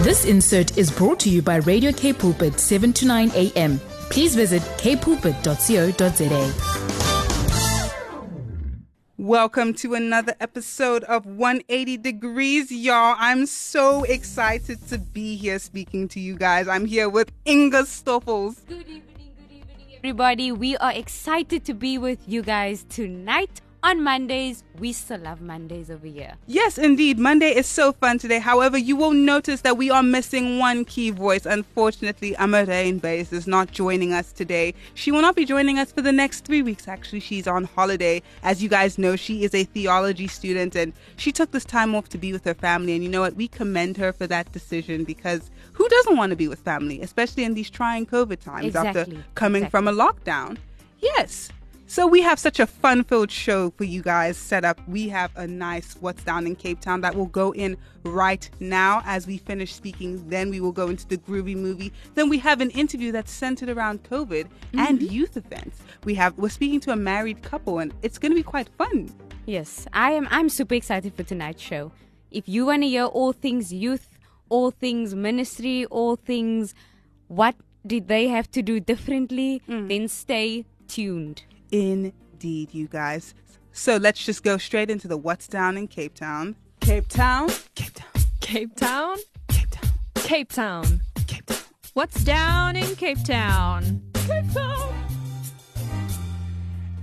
This insert is brought to you by Radio K Pulpit 7 to 9 a.m. Please visit kpulpit.co.za. Welcome to another episode of 180 Degrees, y'all. I'm so excited to be here speaking to you guys. I'm here with Inga Stoffels. Good evening, good evening, everybody. We are excited to be with you guys tonight on Mondays. We still love Mondays over here. Yes, indeed. Monday is so fun today. However, you will notice that we are missing one key voice. Unfortunately, Amarain Bays is not joining us today. She will not be joining us for the next three weeks. Actually, she's on holiday. As you guys know, she is a theology student and she took this time off to be with her family. And you know what? We commend her for that decision because who doesn't want to be with family, especially in these trying COVID times Exactly. after coming Exactly. from a lockdown? Yes. So we have such a fun-filled show for you guys set up. We have a nice what's down in Cape Town that will go in right now as we finish speaking. Then we will go into the groovy movie. Then we have an interview that's centered around COVID and mm-hmm. youth events. We have we're speaking to a married couple and it's going to be quite fun. Yes, I am. I'm super excited for tonight's show. If you want to hear all things youth, all things ministry, all things what did they have to do differently, mm. then stay tuned. Indeed, you guys. So let's just go straight into the what's down in Cape Town. Cape Town, Cape Town, Cape Town, Cape Town, Cape Town. Cape Town. What's down in Cape Town? Cape Town.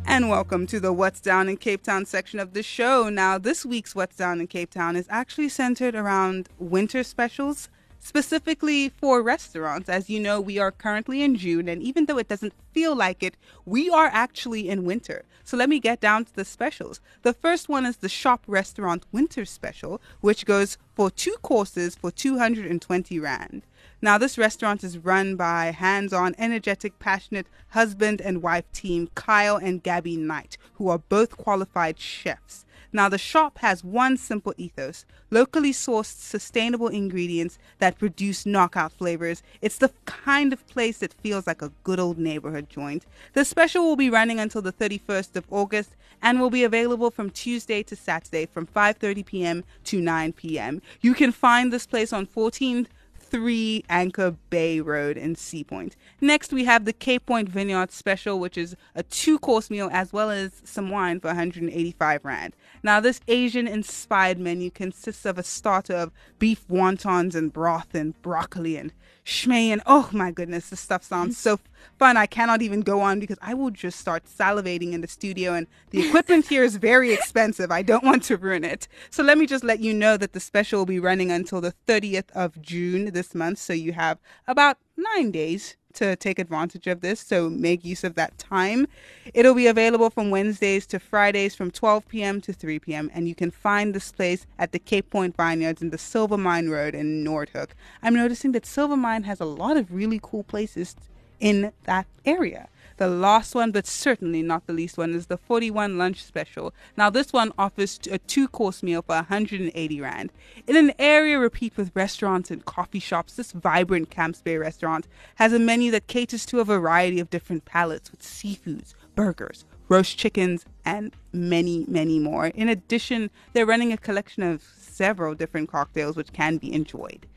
And welcome to the What's Down in Cape Town section of the show. Now, this week's What's Down in Cape Town is actually centered around winter specials, specifically for restaurants. As you know, we are currently in June, and even though it doesn't feel like it, we are actually in winter. So let me get down to the specials. The first one is the Shop Restaurant Winter Special, which goes for two courses for 220 Rand. Now, this restaurant is run by hands on, energetic, passionate husband and wife team Kyle and Gabby Knight, who are both qualified chefs. Now, the shop has one simple ethos locally sourced, sustainable ingredients that produce knockout flavors. It's the kind of place that feels like a good old neighborhood joint. The special will be running until the 31st of August and will be available from Tuesday to Saturday from 5:30 p.m. to 9 p.m. You can find this place on 14th 3 Anchor Bay Road in Sea Point. Next, we have the Cape Point Vineyard Special, which is a two course meal as well as some wine for 185 Rand. Now, this Asian inspired menu consists of a starter of beef wontons and broth and broccoli and shimeji. And oh my goodness, this stuff sounds mm. so fun. I cannot even go on because I will just start salivating in the studio, and the equipment here is very expensive. I don't want to ruin it. So let me just let you know that the special will be running until the 30th of June this month. So you have about nine days to take advantage of this. So make use of that time. It'll be available from Wednesdays to Fridays from 12 p.m. to 3 p.m. And you can find this place at the Cape Point Vineyards in the Silvermine Road in Noordhoek. I'm noticing that Silver Mine has a lot of really cool places in that area. The last one, but certainly not the least one, is the 41 lunch special. Now, this one offers a two course meal for 180 Rand. In an area replete with restaurants and coffee shops, this vibrant Camps Bay restaurant has a menu that caters to a variety of different palates with seafoods, burgers, roast chickens, and many, many more. In addition, they're running a collection of several different cocktails which can be enjoyed.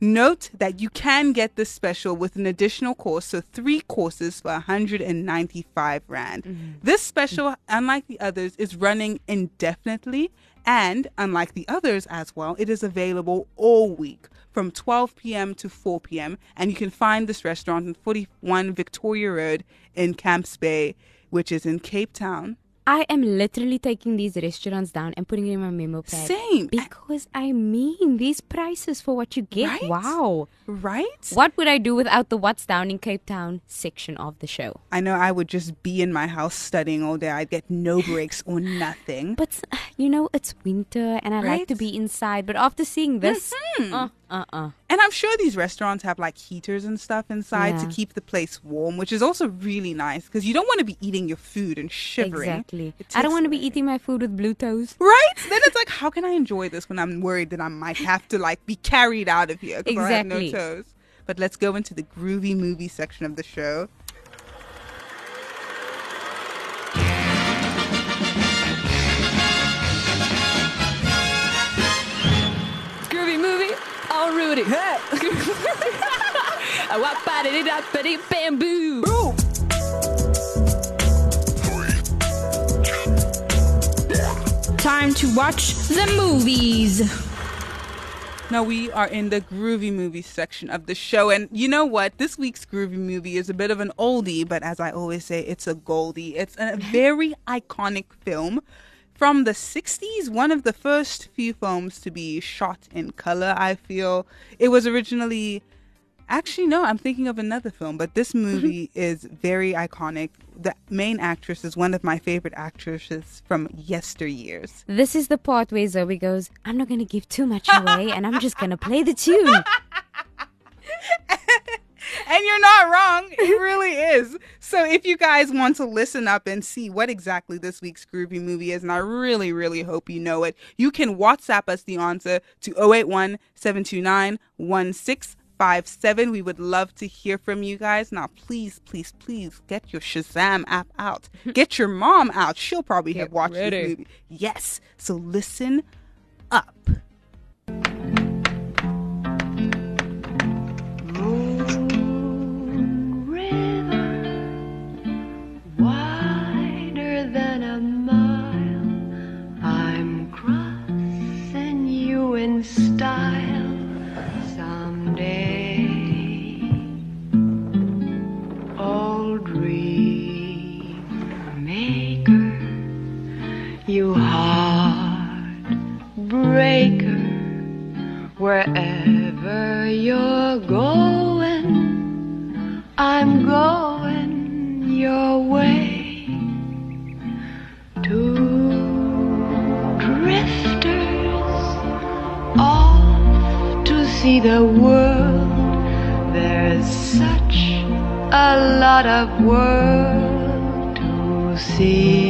Note that you can get this special with an additional course, so three courses for 195 Rand. Mm-hmm. This special, unlike the others, is running indefinitely, and unlike the others as well, it is available all week from 12 p.m. to 4 p.m. And you can find this restaurant on 41 Victoria Road in Camps Bay, which is in Cape Town. I am literally taking these restaurants down and putting it in my memo pad. Same. Because I mean, these prices for what you get. Right? Wow. Right? What would I do without the What's Down in Cape Town section of the show? I know I would just be in my house studying all day. I'd get no breaks or nothing. But you know, it's winter and I like to be inside. But after seeing this, uh, uh, uh. And I'm sure these restaurants have like heaters and stuff inside to keep the place warm, which is also really nice because you don't want to be eating your food and shivering. Exactly. I don't want to be eating my food with blue toes. Right? Then it's like, how can I enjoy this when I'm worried that I might have to like be carried out of here because I have no toes? But let's go into the groovy movie section of the show. On Rudy. Hey. Wap bada da ba bamboo. Time to watch the movies. Now we are in the groovy movie section of the show, and you know what? This week's groovy movie is a bit of an oldie, but as I always say, it's a goldie. It's a very iconic film from the 60s, one of the first few films to be shot in color. I feel it was originally Actually, no, I'm thinking of another film, but this mm-hmm. movie is very iconic. The main actress is one of my favorite actresses from yesteryears. This is the part where Zoe goes, I'm not going to give too much away and I'm just going to play the tune. and you're not wrong. It really is. So if you guys want to listen up and see what exactly this week's groovy movie is, and I really, really hope you know it, you can WhatsApp us the answer to 081 729 seven. We would love to hear from you guys. Now, please, please, please get your Shazam app out. Get your mom out. She'll probably Get have watched ready. this movie. Yes. So listen up. Heartbreaker, wherever you're going. I'm going your way. Two drifters off to see the world. There's such a lot of world to see.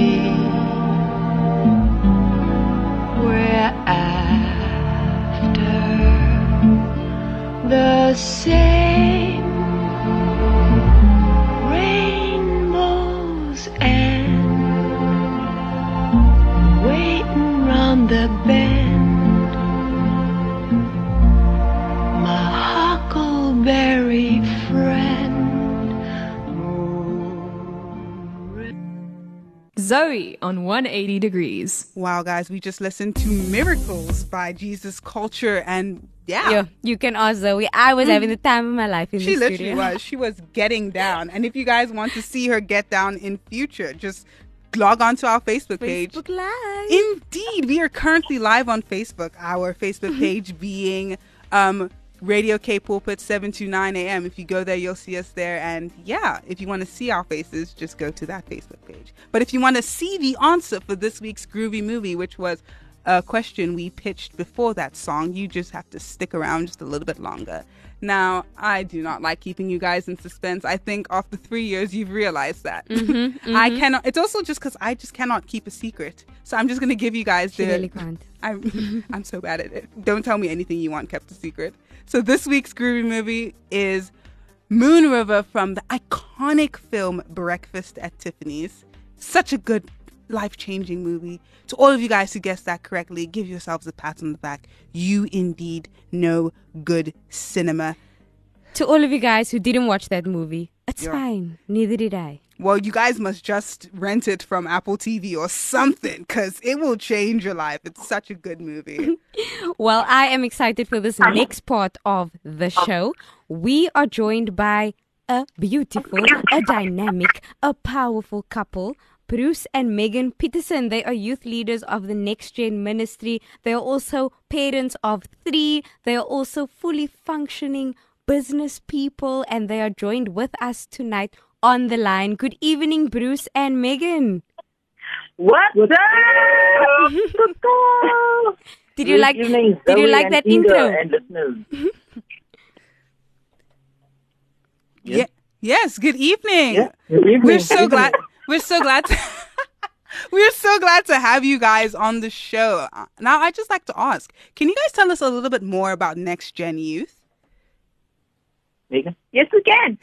Zoe on 180 degrees. Wow, guys, we just listened to Miracles by Jesus Culture, and yeah. Yeah, you can ask Zoe. I was having the time of my life in She the literally was. She was getting down. And if you guys want to see her get down in future, just log on to our Facebook page. Facebook Live. Indeed, we are currently live on Facebook. Our Facebook page being um, Radio K Pulpit 7 to 9 AM. If you go there, you'll see us there. And yeah, if you want to see our faces, just go to that Facebook page. But if you want to see the answer for this week's groovy movie, which was a question we pitched before that song, you just have to stick around just a little bit longer. Now, I do not like keeping you guys in suspense. I think after three years, you've realized that. Mm-hmm, mm-hmm. I cannot. It's also just because I just cannot keep a secret. So I'm just gonna give you guys She the. really can't. I'm I'm so bad at it. Don't tell me anything you want kept a secret. So this week's groovy movie is Moon River from the iconic film Breakfast at Tiffany's. Such a good life changing movie. To all of you guys who guessed that correctly, give yourselves a pat on the back. You indeed know good cinema. To all of you guys who didn't watch that movie, it's Yeah. fine. Neither did I. Well, you guys must just rent it from Apple TV or something because it will change your life. It's such a good movie. Well, I am excited for this next part of the show. We are joined by a beautiful, a dynamic, a powerful couple. Bruce and Megan Petersen. They are youth leaders of the NexGen Ministry. They are also parents of three. They are also fully functioning business people, and they are joined with us tonight on the line. Good evening, Bruce and Megan. What's up? Did you like? evening, Did you like that Inga intro? And listeners. yeah. Yes. Good evening. Yeah, good evening. We're so Good glad. We're so glad. To, we're so glad to have you guys on the show. Uh, Now, I just like to ask, can you guys tell us a little bit more about NexGen Youth? Megan? Yes, we can.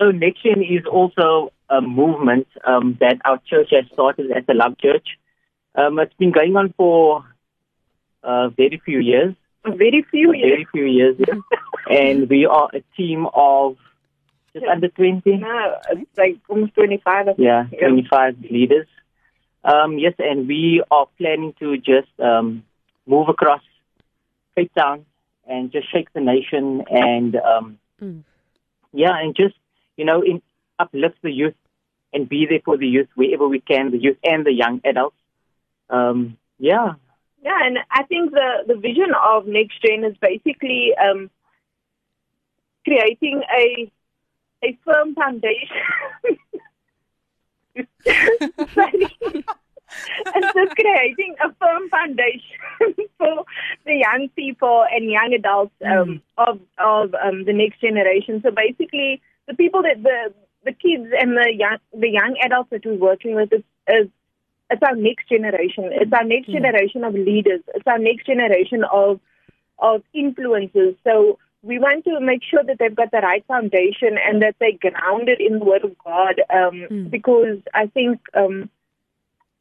So NexGen is also a movement um, that our church has started as a love church. Um, it's been going on for uh, very few years. Very few years. Very few years. and we are a team of just under 20. No, it's like almost 25. I think. Yeah, 25 leaders. Um, yes, and we are planning to just um, move across Cape Town and just shake the nation and, um, Mm. yeah, and just, you know, in, uplift the youth and be there for the youth wherever we can, the youth and the young adults. Um, yeah, Yeah, and I think the, the vision of NexGen is basically um, creating a a firm foundation. Sorry. it's just creating a firm foundation for the young people and young adults um, of of um, the next generation. So basically, the people that the the kids and the young the young adults that we're working with is, is it's our next generation. It's our next generation of leaders. It's our next generation of of influencers. So we want to make sure that they've got the right foundation and that they're grounded in the Word of God. Um, Because I think um,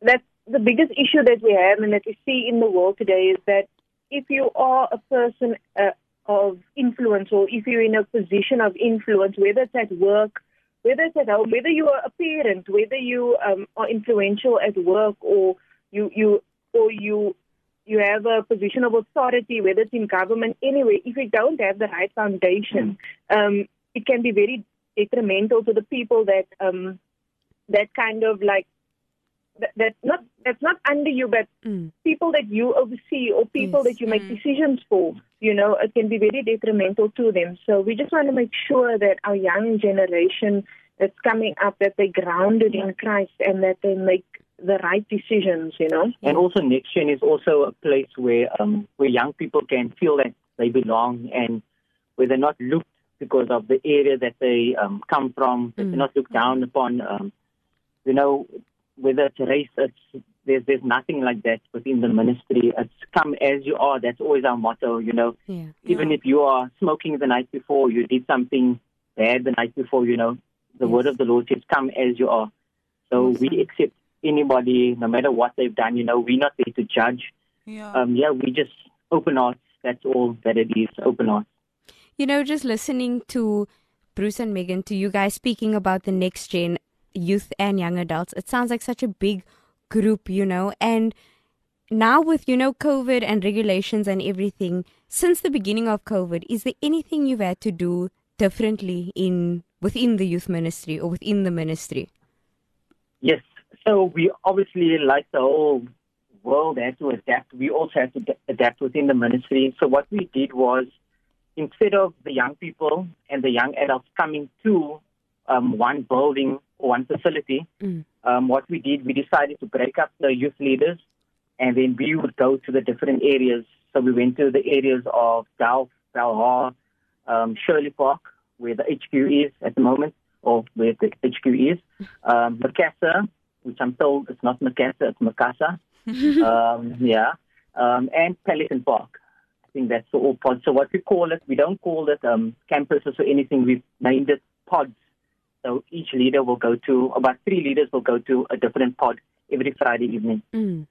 that's the biggest issue that we have and that we see in the world today is that if you are a person uh, of influence or if you're in a position of influence, whether it's at work, whether it's at home, whether you are a parent, whether you um, are influential at work or you you or you you have a position of authority, whether it's in government, anyway, if you don't have the right foundation, um, it can be very detrimental to the people that um, that kind of like that, that not that's not under you, but Mm. people that you oversee or people Yes. that you make decisions for. You know, it can be very detrimental to them. So we just want to make sure that our young generation that's coming up that they're grounded in Christ and that they make the right decisions. You know. And also, NexGen is also a place where um, where young people can feel that they belong and where they're not looked because of the area that they um, come from. That They're not looked down upon. Um, you know, whether it's race, it's there's there's nothing like that within the ministry. It's come as you are. That's always our motto. You know, Yeah. even if you are smoking the night before, you did something bad the night before. You know, the word of the Lord says, "Come as you are." So we accept anybody, no matter what they've done. You know, we're not there to judge. Yeah. Um, yeah, we just open hearts. That's all that it is. Open hearts. You know, just listening to Bruce and Megan, to you guys speaking about the next gen youth and young adults, it sounds like such a big group, you know. And now with, you know, COVID and regulations and everything, since the beginning of COVID, is there anything you've had to do differently in within the youth ministry or within the ministry? Yes. So we obviously, like the whole world, had to adapt. We also had to adapt within the ministry. So what we did was, instead of the young people and the young adults coming to um, one building one facility, Mm. um, what we did, we decided to break up the youth leaders, and then we would go to the different areas. So we went to the areas of Delft, Belhar, um, Shirley Park, where the HQ is at the moment, or where the HQ is, um, Macassar, which I'm told it's not Macassar, it's Macassar. um, yeah, um, and Pelican Park. I think that's the all pods. So what we call it, we don't call it um, campuses or anything. We've named it pods. So each leader will go to about three leaders will go to a different pod every Friday evening. Mm.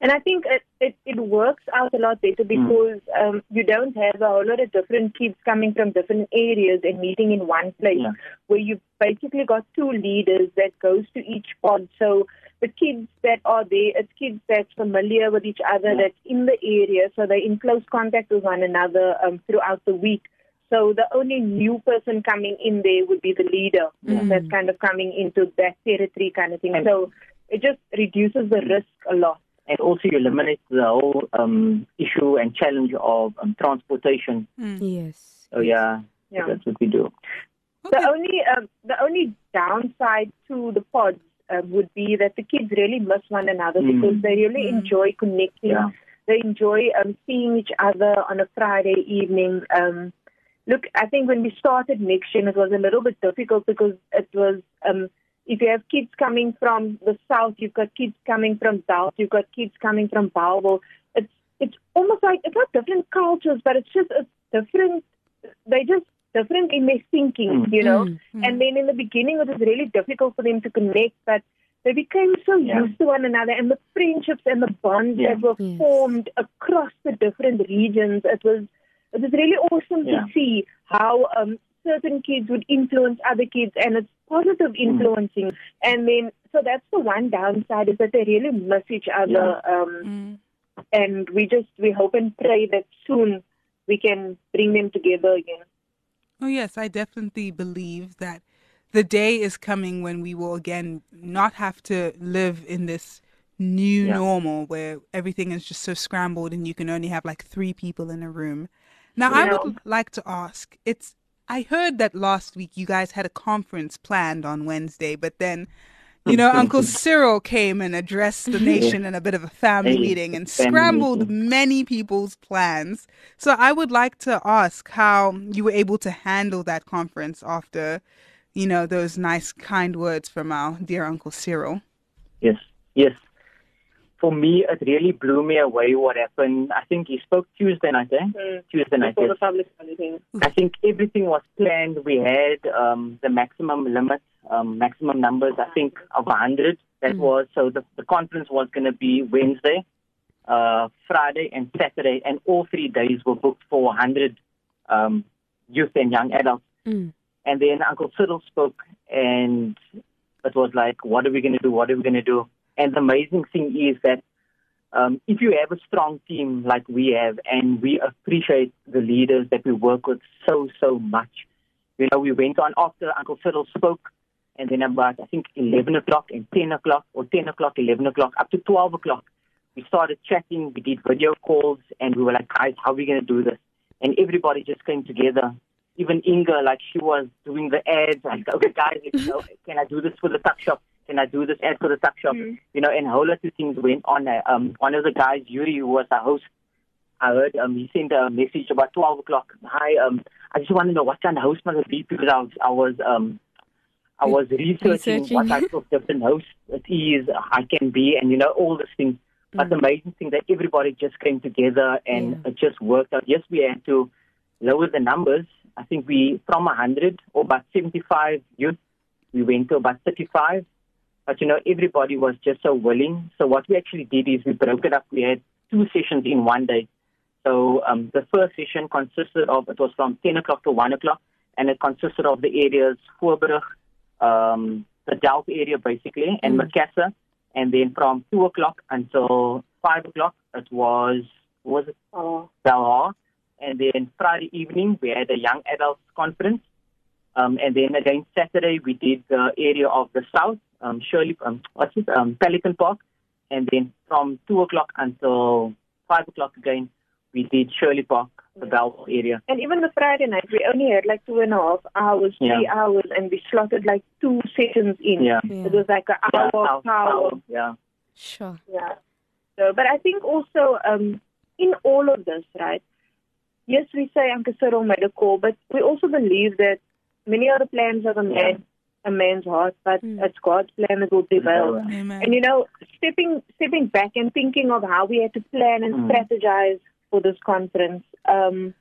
And I think it, it, it works out a lot better because um, you don't have a whole lot of different kids coming from different areas and meeting in one place Yeah. where you've basically got two leaders that goes to each pod. So the kids that are there, it's kids that's familiar with each other, that's in the area, so they're in close contact with one another um, throughout the week. So the only new person coming in there would be the leader that's kind of coming into that territory kind of thing. And- so it just reduces the risk a lot. And also you eliminate the whole um, issue and challenge of um, transportation. Yes. So yeah, Yeah. that's what we do. The only um, the only downside to the pods uh, would be that the kids really miss one another Mm. because they really enjoy connecting. Yeah. They enjoy um, seeing each other on a Friday evening. Um, look, I think when we started NexGen, it was a little bit difficult because it was um, if you have kids coming from the south, you've got kids coming from south, you've got kids coming from Bowel. It's it's almost like it's not different cultures, but it's just it's different. They just different in their thinking, Mm. you know. Mm. And then in the beginning, it was really difficult for them to connect, but they became so Yeah. used to one another, and the friendships and the bonds Yeah. that were Yes. formed across the different regions. It was it was really awesome Yeah. to see how um, certain kids would influence other kids, and it's positive Mm. influencing. And then, so that's the one downside is that they really miss each other. Um, and we just we hope and pray that soon we can bring them together again. Oh, yes, I definitely believe that the day is coming when we will again not have to live in this new Yeah. normal where everything is just so scrambled and you can only have like three people in a room. Now, I Yeah. would like to ask it's, I heard that last week you guys had a conference planned on Wednesday, but then. You know, Uncle Cyril came and addressed the nation in a bit of a family meeting and scrambled many people's plans. So I would like to ask how you were able to handle that conference after, you know, those nice, kind words from our dear Uncle Cyril. Yes, yes. For me, it really blew me away what happened. I think he spoke Tuesday night, eh? Mm. Tuesday night. For yes. the public holiday. I think everything was planned. We had um, the maximum limit, um, maximum numbers, I think, of 100. That was, so the, the conference was going to be Wednesday, uh, Friday, and Saturday, and all three days were booked for 100 um, youth and young adults. Mm. And then Uncle Cyril spoke, and it was like, what are we going to do? What are we going to do? And the amazing thing is that um, if you have a strong team like we have, and we appreciate the leaders that we work with so, so much. You know, we went on after Uncle Cyril spoke, and then about, I think, 11 o'clock and 10 o'clock, or 10 o'clock, 11 o'clock, up to 12 o'clock. We started chatting, we did video calls, and we were like, guys, how are we going to do this? And everybody just came together. Even Inga, like, she was doing the ads, like, okay, guys, you know, can I do this for the tuck shop? Can I do this ad for the tuck shop? You know, and a whole lot of things went on. Uh, Um, one of the guys, Yuri, who was our host, I heard um, he sent a message about 12 o'clock. Hi, um, I just want to know what kind of host must it be because I was, I was, um, I was researching, Researching. what type of different hosts it is I can be, and you know all these things. But the amazing thing that everybody just came together and Yeah. it just worked out. Yes, we had to lower the numbers. I think we from 100 or about 75 youth, we went to about 35. But you know, everybody was just so willing. So what we actually did is we broke it up. We had two sessions in one day. So um, the first session consisted of it was from 10 o'clock to 1 o'clock, and it consisted of the areas Voorbrug, um, the Delft area basically, and Mm. Macassar. And then from 2 o'clock until 5 o'clock, it was was it Oh. And then Friday evening, we had a young adults conference. Um, and then again, Saturday, we did the area of the south, um, Shirley, um, what's it, um, Pelican Park. And then from 2 o'clock until 5 o'clock again, we did Shirley Park, the Bellville area. And even the Friday night, we only had like two and a half hours, three hours, and we slotted like two sessions in. Yeah. Yeah. It was like an Yeah, hour hour- hour, yeah. Sure. Yeah. So, but I think also um, in all of this, right? Yes, we say Uncle Cyril made a call, but we also believe that many other the plans of a man, a man's heart, but Mm. it's God's plan that will prevail. Amen. And you know, stepping stepping back and thinking of how we had to plan and Mm. strategize for this conference, um,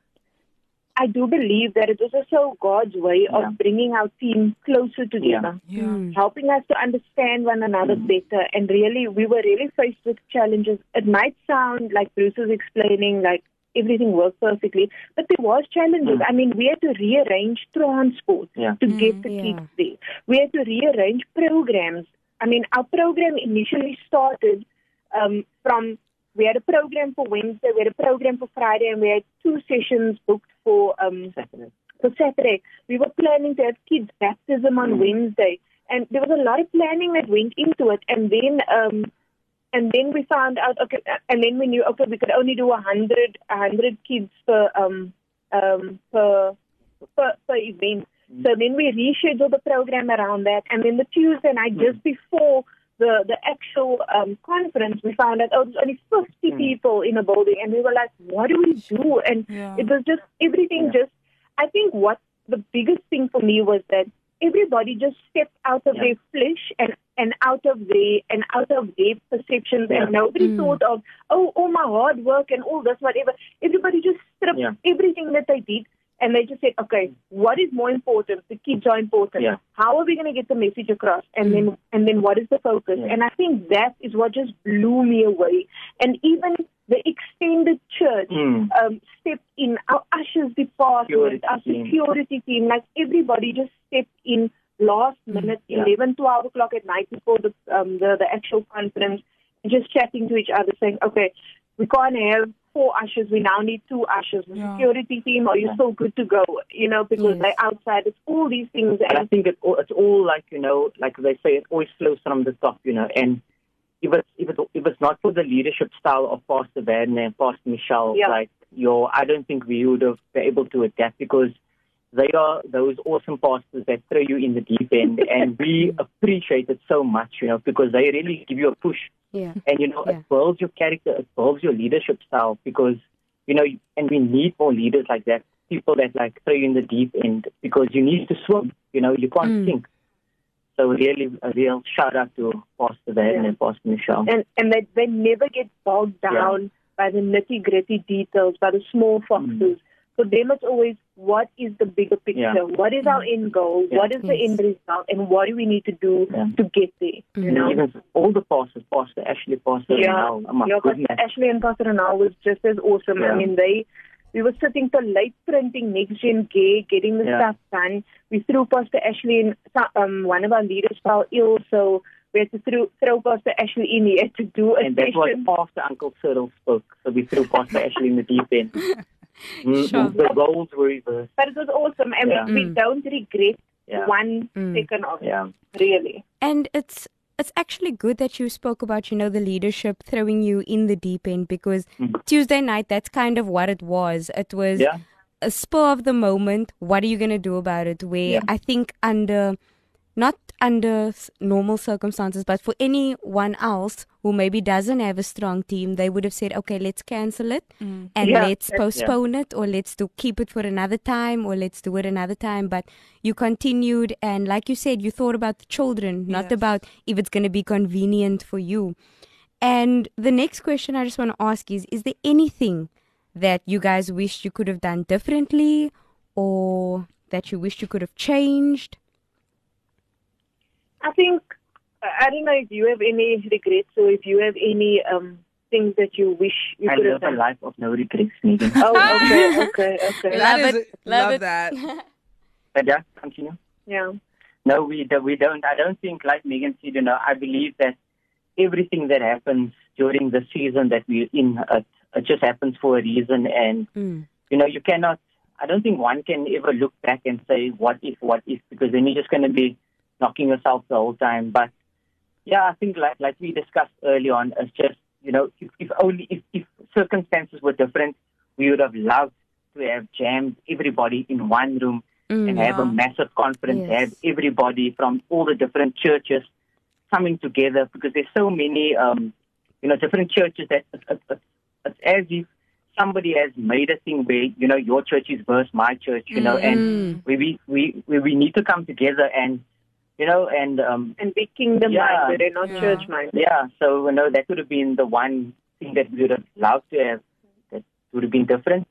I do believe that it was also God's way Yeah. of bringing our team closer together yeah. Mm. helping us to understand one another better. And really, we were really faced with challenges. It might sound like Bruce was explaining, like everything worked perfectly, but there was challenges. Mm. I mean, we had to rearrange transport Yeah. to Mm, get the yeah. kids there. We had to rearrange programs. I mean, our program initially started um, from we had a program for Wednesday, we had a program for Friday, and we had two sessions booked for um, Saturday. for Saturday. We were planning to have kids' baptism on Mm. Wednesday, and there was a lot of planning that went into it. And then, um, and then we found out, okay, and then we knew, okay, we could only do a hundred, a hundred kids per, um, um, per, per, per event. So then we rescheduled the program around that, and then the Tuesday night, just before the the actual um, conference, we found out oh, there's only 50 Mm. people in a building, and we were like, what do we do? And Yeah. it was just everything Yeah. just I think what the biggest thing for me was that everybody just stepped out of Yeah. their flesh and and out of their and out of their perceptions Yeah. and nobody Mm. thought of oh all my hard work and all this whatever everybody just stripped Yeah. everything that they did and they just said, okay, what is more important? The kids are important. Yeah. How are we going to get the message across? And then, and then what is the focus? Yeah. And I think that is what just blew me away. And even the extended church Mm. um, stepped in. Our ushers department, Security our security team, like everybody just stepped in last minute, Yeah. eleven, twelve 11, 12 o'clock at night before the, um, the the actual conference, just chatting to each other, saying, okay, we can't have four ushers. We now need two ushers. The Yeah. security team, are you Yeah. still good to go? You know, because Yes. they're outside. It's all these things. And I And think it, all- it's all like you know, like they say, it always flows from the top, you know. And if it's if it's if it's not for the leadership style of Pastor Van and Pastor Michelle, Yeah. like your, I don't think we would have been able to adapt because they are those awesome pastors that throw you in the deep end, and we appreciate it so much, you know, because they really give you a push Yeah. and you know Yeah. it builds your character, it builds your leadership style because you know, and we need more leaders like that, people that like throw you in the deep end because you need to swim, you know, you can't Mm. sink. So really, a real shout out to Pastor Van Yeah. and Pastor Michelle. and and they they never get bogged down by the nitty gritty details, by the small foxes. For them, it's always what is the bigger picture? Yeah. What is our end goal? Yeah. What is the end result? And what do we need to do Yeah. to get there? You know. even all the pastors, Pastor Ashley, Pastor Yeah, Renal, oh my yeah, goodness. Pastor Ashley and Pastor Renal was just as awesome. Yeah. I mean, they we were sitting till late printing next gen gear, getting the Yeah. stuff done. We threw Pastor Ashley in. Um, one of our leaders fell ill, so we had to throw, throw Pastor Ashley in. He had to do a And that was after Uncle Cyril spoke. So we threw Pastor Ashley in the deep end. Mm, Sure. The roles were reversed. But it was awesome, and Yeah. we, we Mm. don't regret Yeah. one Mm. second of it. Really. And it's it's actually good that you spoke about, you know, the leadership throwing you in the deep end because Mhm. Tuesday night that's kind of what it was. It was Yeah. a spur of the moment. What are you going to do about it? Where Yeah. I think under not under normal circumstances, but for anyone else who maybe doesn't have a strong team, they would have said, "Okay, let's cancel it mm. and Yeah, let's that's- postpone it, or let's do keep it for another time, or let's do it another time." But you continued, and like you said, you thought about the children, not Yes. about if it's going to be convenient for you. And the next question I just want to ask is: Is there anything that you guys wish you could have done differently, or that you wish you could have changed? I think I don't know if you have any regrets or if you have any um things that you wish you I could have live a done. life of no regrets, Megan. Oh, okay, okay, okay. Love That is- it, love love it. that. But yeah, continue. Yeah. No, we do, we don't. I don't think, like Megan said, you know, I believe that everything that happens during the season that we're in, it, it just happens for a reason. And Mm. you know, you cannot. I don't think one can ever look back and say what if, what if, because then you're just going to be knocking yourself the whole time. But yeah, I think like like we discussed early on, it's just you know, if, if only if, if circumstances were different, we would have loved to have jammed everybody in one room Mm. and have a massive conference, Yes. have everybody from all the different churches coming together because there's so many, um, you know, different churches that it's, it's, it's, as if somebody has made a thing where, you know, your church is versus my church, you know, and Mm. we, we, we, we, we need to come together and, you know, and, um, And be kingdom Yeah. minded and not Yeah. church minded. yeah, so, you know, that would have been the one thing that we would have loved to have, that would have been different.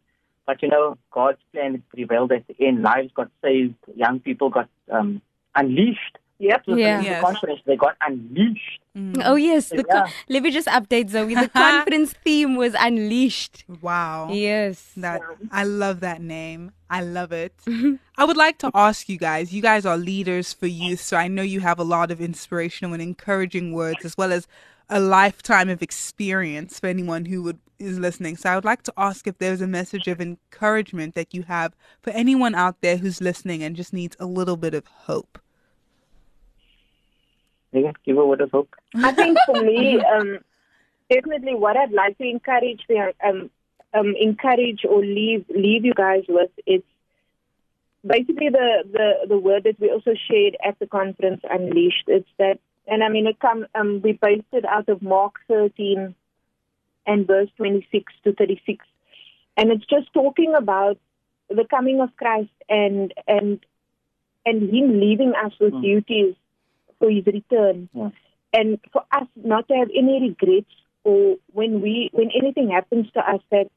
But, you know, God's plan prevailed at the end. Lives got saved. Young people got um, unleashed. Yep. So Yeah. the Yes. conference, they got unleashed. Mm. Oh yes, the Yeah. co- let me just update Zoe. The conference theme was unleashed. Wow. Yes. That I love that name. I love it. Mm-hmm. I would like to ask you guys. You guys are leaders for youth, so I know you have a lot of inspirational and encouraging words, as well as a lifetime of experience for anyone who would is listening. So I would like to ask if there's a message of encouragement that you have for anyone out there who's listening and just needs a little bit of hope. They give a word of hope. I think for me, um, definitely what I'd like to encourage the um, um, encourage or leave leave you guys with is basically the, the, the word that we also shared at the conference unleashed. It's that, and I mean it come um, we based it out of Mark 13 and verse 26 to 36, and it's just talking about the coming of Christ and and and Him leaving us with Mm. duties for His return Yeah. and for us not to have any regrets or when we when anything happens to us that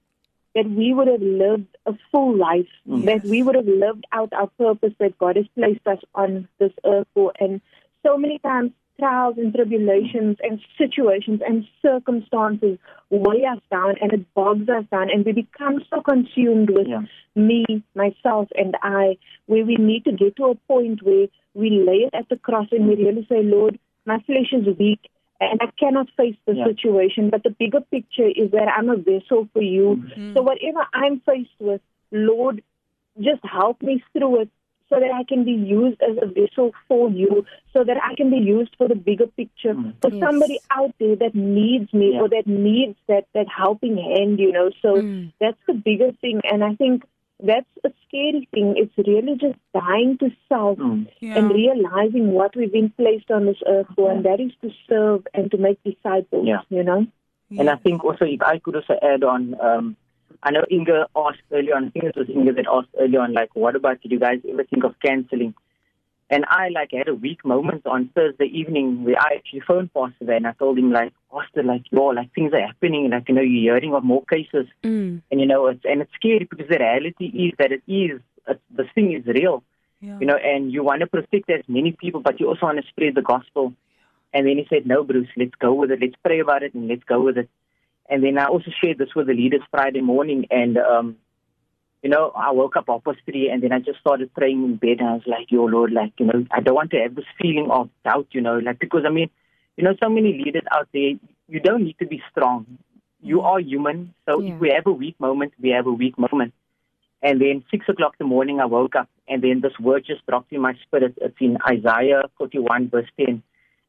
that we would have lived a full life, that we would have lived out our purpose that God has placed us on this earth for. And so many times, trials and tribulations and situations and circumstances weigh us down and it bogs us down, and we become so consumed with Yeah. me, myself, and I, where we need to get to a point where we lay it at the cross and we really say, Lord, my flesh is weak and I cannot face the Yeah. situation. But the bigger picture is that I'm a vessel for you. Mm-hmm. So whatever I'm faced with, Lord, just help me through it so that I can be used as a vessel for you, so that I can be used for the bigger picture, for Yes. somebody out there that needs me Yeah. or that needs that, that helping hand, you know. So Mm. that's the bigger thing. And I think that's a scary thing. It's really just dying to self Mm. Yeah. and realizing what we've been placed on this earth for, and that is to serve and to make disciples, Yeah. you know. And I think also, if I could also add on, um, I know Inga asked earlier on, I think it was Inga that asked earlier on, like, what about, did you guys ever think of cancelling? And I, like, had a weak moment on Thursday evening where I actually phoned Pastor there and I told him, like, Pastor, like, yo, like, things are happening. Like, you know, you're hearing of more cases. Mm. And, you know, it's, and it's scary because the reality is that it is, uh, this thing is real. Yeah. you know, and you want to protect as many people, but you also want to spread the gospel. And then he said, no, Bruce, let's go with it. Let's pray about it and let's go with it. And then I also shared this with the leaders Friday morning. And, um, you know, I woke up half past three and then I just started praying in bed. And I was like, yo, Lord, like, you know, I don't want to have this feeling of doubt, you know, like, because I mean, you know, so many leaders out there, you don't need to be strong. You are human. So Yeah. if we have a weak moment, we have a weak moment. And then six o'clock in the morning, I woke up, and then this word just dropped in my spirit. It's in Isaiah 41, verse 10.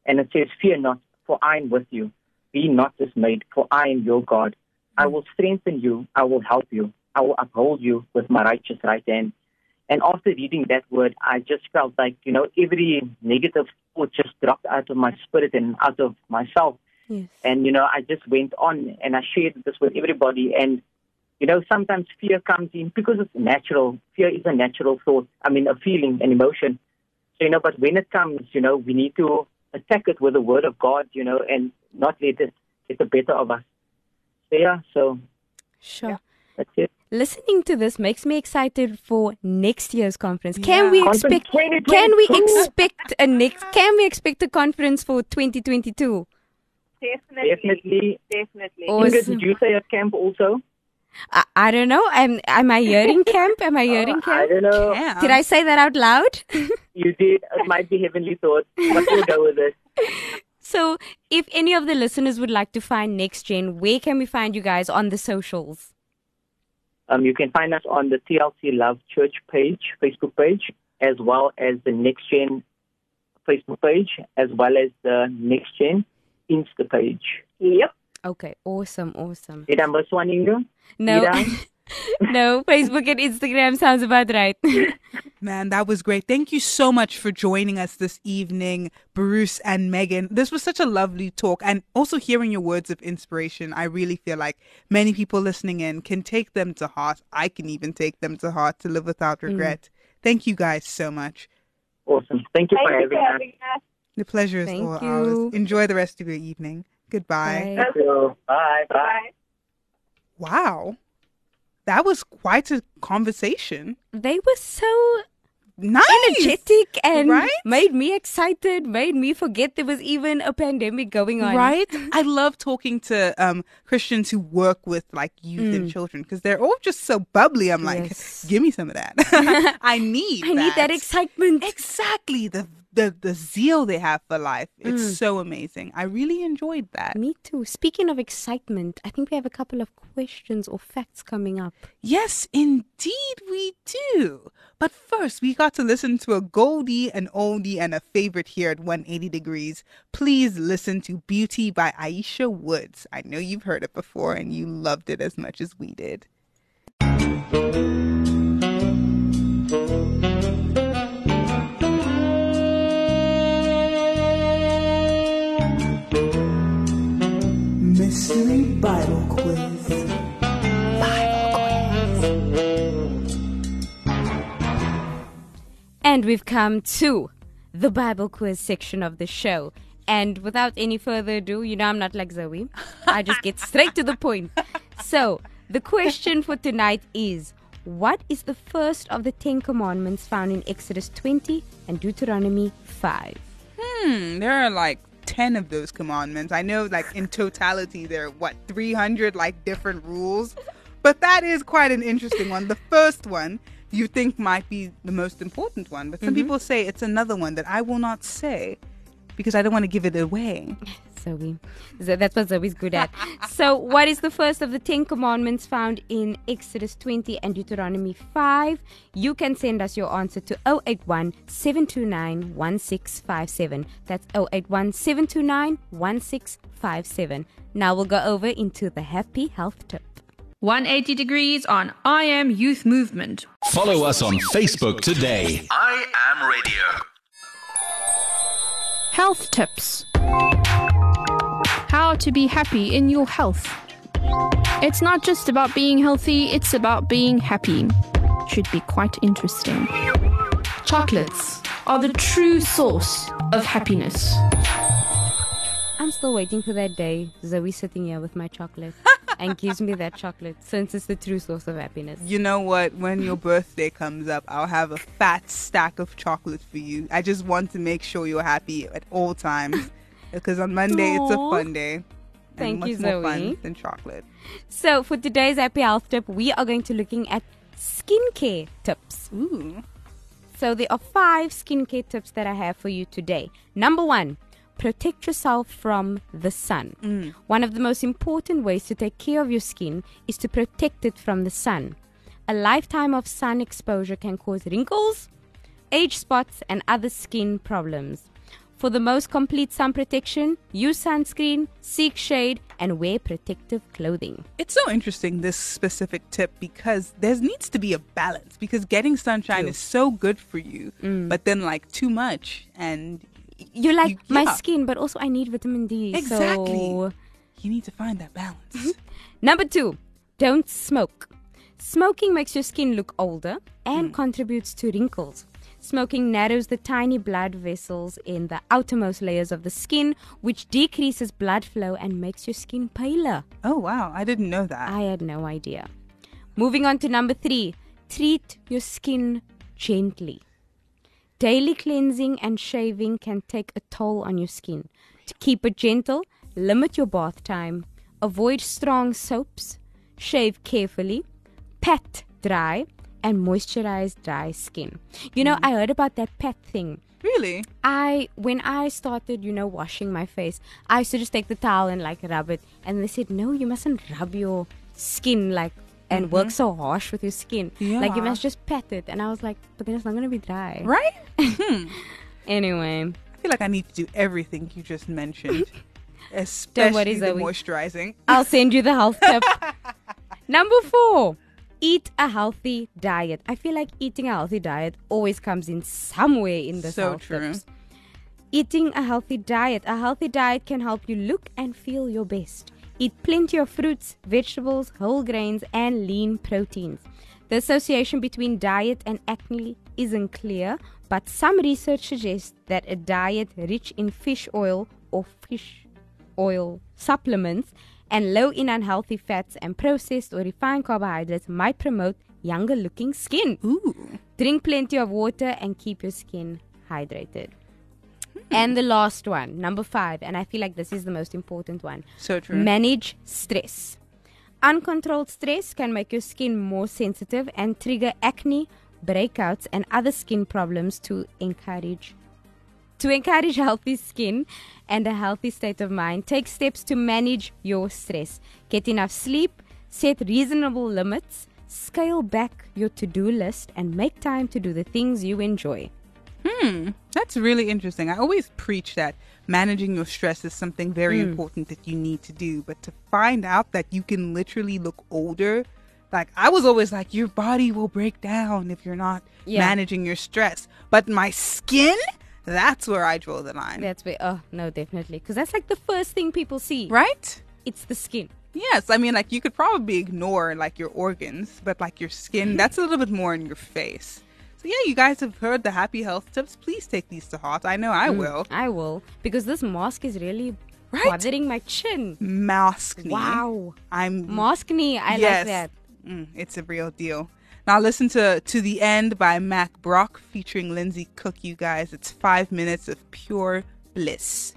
And it says, Fear not, for I am with you. Be not dismayed, for I am your God. I will strengthen you. I will help you. I will uphold you with my righteous right hand. And after reading that word, I just felt like, you know, every negative thought just dropped out of my spirit and out of myself. Yes. And, you know, I just went on and I shared this with everybody. And, you know, sometimes fear comes in because it's natural. Fear is a natural thought. I mean, a feeling, an emotion. So, you know, but when it comes, you know, we need to attack it with the word of God, you know, and not let it get the better of us. So, yeah, so Sure. that's it. Listening to this makes me excited for next year's conference. Can we Conference expect? Can we expect a next? Can we expect a conference for 2022? Definitely. Definitely. Definitely. Or- Inga, Awesome. did you say at camp also? I, I don't know. Am am I hearing camp? Am I uh, hearing Oh, I don't know. Yeah. Did I say that out loud? You did. It might be heavenly thought, but we'll go with it. so, if any of the listeners would like to find NexGen, where can we find you guys on the socials? Um, you can find us on the TLC Love Church page, Facebook page, as well as the NexGen Facebook page, as well as the NexGen Insta page. Yep. Okay, awesome, awesome. Did I miss one, Inga? No, Did I? no, Facebook and Instagram sounds about right. Man, that was great. Thank you so much for joining us this evening, Bruce and Megan. This was such a lovely talk. And also hearing your words of inspiration, I really feel like many people listening in can take them to heart. I can even take them to heart to live without mm. regret. Thank you guys so much. Awesome. Thank you Thank for you having for us. having us. The pleasure is Thank all you. ours. Enjoy the rest of your evening. Goodbye. Bye. Thank you. Bye. Bye. Bye. Wow. That was quite a conversation. They were so Nice. energetic and Right? made me excited, made me forget there was even a pandemic going on. Right? I love talking to um, Christians who work with like youth and children because they're all just so bubbly. I'm like, Mm. Yes. give me some of that. I need I need that excitement. Exactly. The, the the zeal they have for life. It's Mm. so amazing. I really enjoyed that. Me too. Speaking of excitement, I think we have a couple of questions or facts coming up. Yes, indeed we do. But first, we got to listen to a goldie, an oldie, and a favorite here at 180 Degrees. Please listen to Beauty by Ayiesha Woods. I know you've heard it before and you loved it as much as we did. Mystery Bible Quiz. And we've come to the Bible quiz section of the show. And without any further ado, you know I'm not like Zoe. I just get straight to the point. So, The question for tonight is What is the first of the Ten Commandments found in Exodus 20 and Deuteronomy 5? Hmm, there are like 10 of those commandments. I know, like, in totality, there are, what, 300, like, different rules? But that is quite an interesting one. The first one you think might be the most important one, but some mm-hmm. people say it's another one that I will not say because I don't want to give it away. Zoe. So that's what Zoe's good at. so, what is the first of the Ten Commandments found in Exodus 20 and Deuteronomy 5? You can send us your answer to 081 729 1657. That's 081 729 1657. Now we'll go over into the happy health tip. 180 degrees on I Am Youth Movement. Follow us on Facebook today. I am radio. Health tips. How to be happy in your health. It's not just about being healthy, it's about being happy. Should be quite interesting. Chocolates are the true source of happiness. I'm still waiting for that day Zoe sitting here with my chocolate and gives me that chocolate since it's the true source of happiness. You know what? When your birthday comes up, I'll have a fat stack of chocolate for you. I just want to make sure you're happy at all times because on Monday it's a fun day. And Thank much you, more fun than chocolate. So, for today's happy health tip, we are going to looking at skincare tips. Ooh. So there are five skincare tips that I have for you today. Number one, protect yourself from the sun. Mm. One of the most important ways to take care of your skin is to protect it from the sun. A lifetime of sun exposure can cause wrinkles, age spots, and other skin problems. For the most complete sun protection, use sunscreen, seek shade, and wear protective clothing. It's so interesting this specific tip because there needs to be a balance because getting sunshine True. is so good for you, mm. but then like too much and You're like You- my yeah. skin, but also I need vitamin D. Exactly. So you need to find that balance. Mm-hmm. Number two, don't smoke. Smoking makes your skin look older and mm. contributes to wrinkles. Smoking narrows the tiny blood vessels in the outermost layers of the skin, which decreases blood flow and makes your skin paler. oh wow, I didn't know that. I had no idea. Moving on to number three, treat your skin gently. Daily cleansing and shaving can take a toll on your skin. To keep it gentle, limit your bath time, avoid strong soaps, shave carefully, pat dry, and moisturize dry skin. You know, I heard about that pet thing. really? I when I started, you know, washing my face, I used to just take the towel and like rub it, and they said, no, you mustn't rub your skin like and work so harsh with your skin. Yeah. Like you Mm-hmm. Must just pat it, and I was like, but then it's not gonna be dry. Right? Anyway, I feel like I need to do everything you just mentioned. Especially worry, the Zoe. moisturizing. I'll send you the health tip. Number four. Eat a healthy diet. I feel like eating a healthy diet always comes in somewhere in the So true. tips. Eating a healthy diet. A healthy diet can help you look and feel your best. Eat plenty of fruits, vegetables, whole grains, and lean proteins. The association between diet and acne isn't clear, but some research suggests that a diet rich in fish oil or fish oil supplements and low in unhealthy fats and processed or refined carbohydrates might promote younger looking skin. Ooh. Drink plenty of water and keep your skin hydrated. Hmm. And the last one, number five, and I feel like this is the most important one So true. manage stress. Uncontrolled stress can make your skin more sensitive and trigger acne, breakouts, and other skin problems to encourage. To encourage healthy skin and a healthy state of mind, take steps to manage your stress. Get enough sleep, set reasonable limits, scale back your to do list, and make time to do the things you enjoy. Hmm, that's really interesting. I always preach that managing your stress is something very Hmm. important that you need to do, but to find out that you can literally look older, like I was always like your body will break down if you're not Yeah. managing your stress. But my skin, that's where I draw the line. That's where, oh, no, definitely. Because that's like the first thing people see. Right? It's the skin. Yes, I mean like you could probably ignore like your organs, but like your skin, that's a little bit more in your face. So yeah, you guys have heard the happy health tips. Please take these to heart. I know I will. I will because this mask is really Right? bothering my chin. Maskne. Wow. I'm Maskne, I yes. like that. Mm, it's a real deal. Now listen to To the End by Mack Brock featuring Lindsay Cook, you guys. It's five minutes of pure bliss.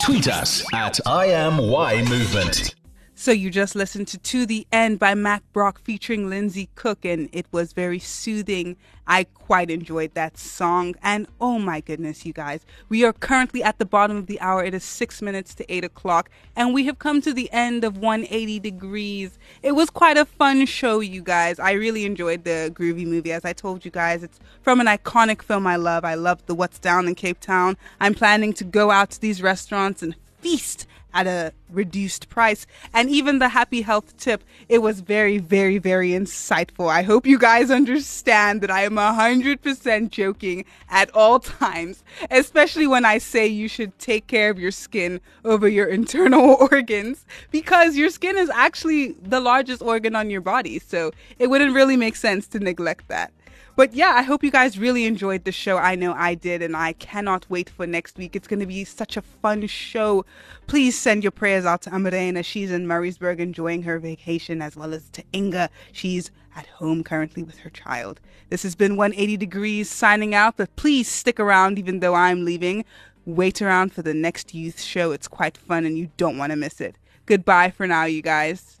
Tweet us at I am Y Movement. So you just listened to To the End by Mack Brock featuring Lindsay Cook, and it was very soothing. I quite enjoyed that song. And oh my goodness, you guys, we are currently at the bottom of the hour. It is six minutes to eight o'clock, and we have come to the end of 180 Degrees. It was quite a fun show, you guys. I really enjoyed the groovy movie. As I told you guys, it's from an iconic film I love. I love the What's Down in Cape Town. I'm planning to go out to these restaurants and feast at a reduced price. And even the happy health tip, it was very, very, very insightful. I hope you guys understand that I am 100% joking at all times, especially when I say you should take care of your skin over your internal organs because your skin is actually the largest organ on your body. So it wouldn't really make sense to neglect that. But yeah, I hope you guys really enjoyed the show. I know I did, and I cannot wait for next week. It's going to be such a fun show. Please send your prayers out to Amarena. She's in Murraysburg enjoying her vacation, as well as to Inga. She's at home currently with her child. This has been 180 Degrees signing out, but please stick around even though I'm leaving. Wait around for the next youth show. It's quite fun, and you don't want to miss it. Goodbye for now, you guys.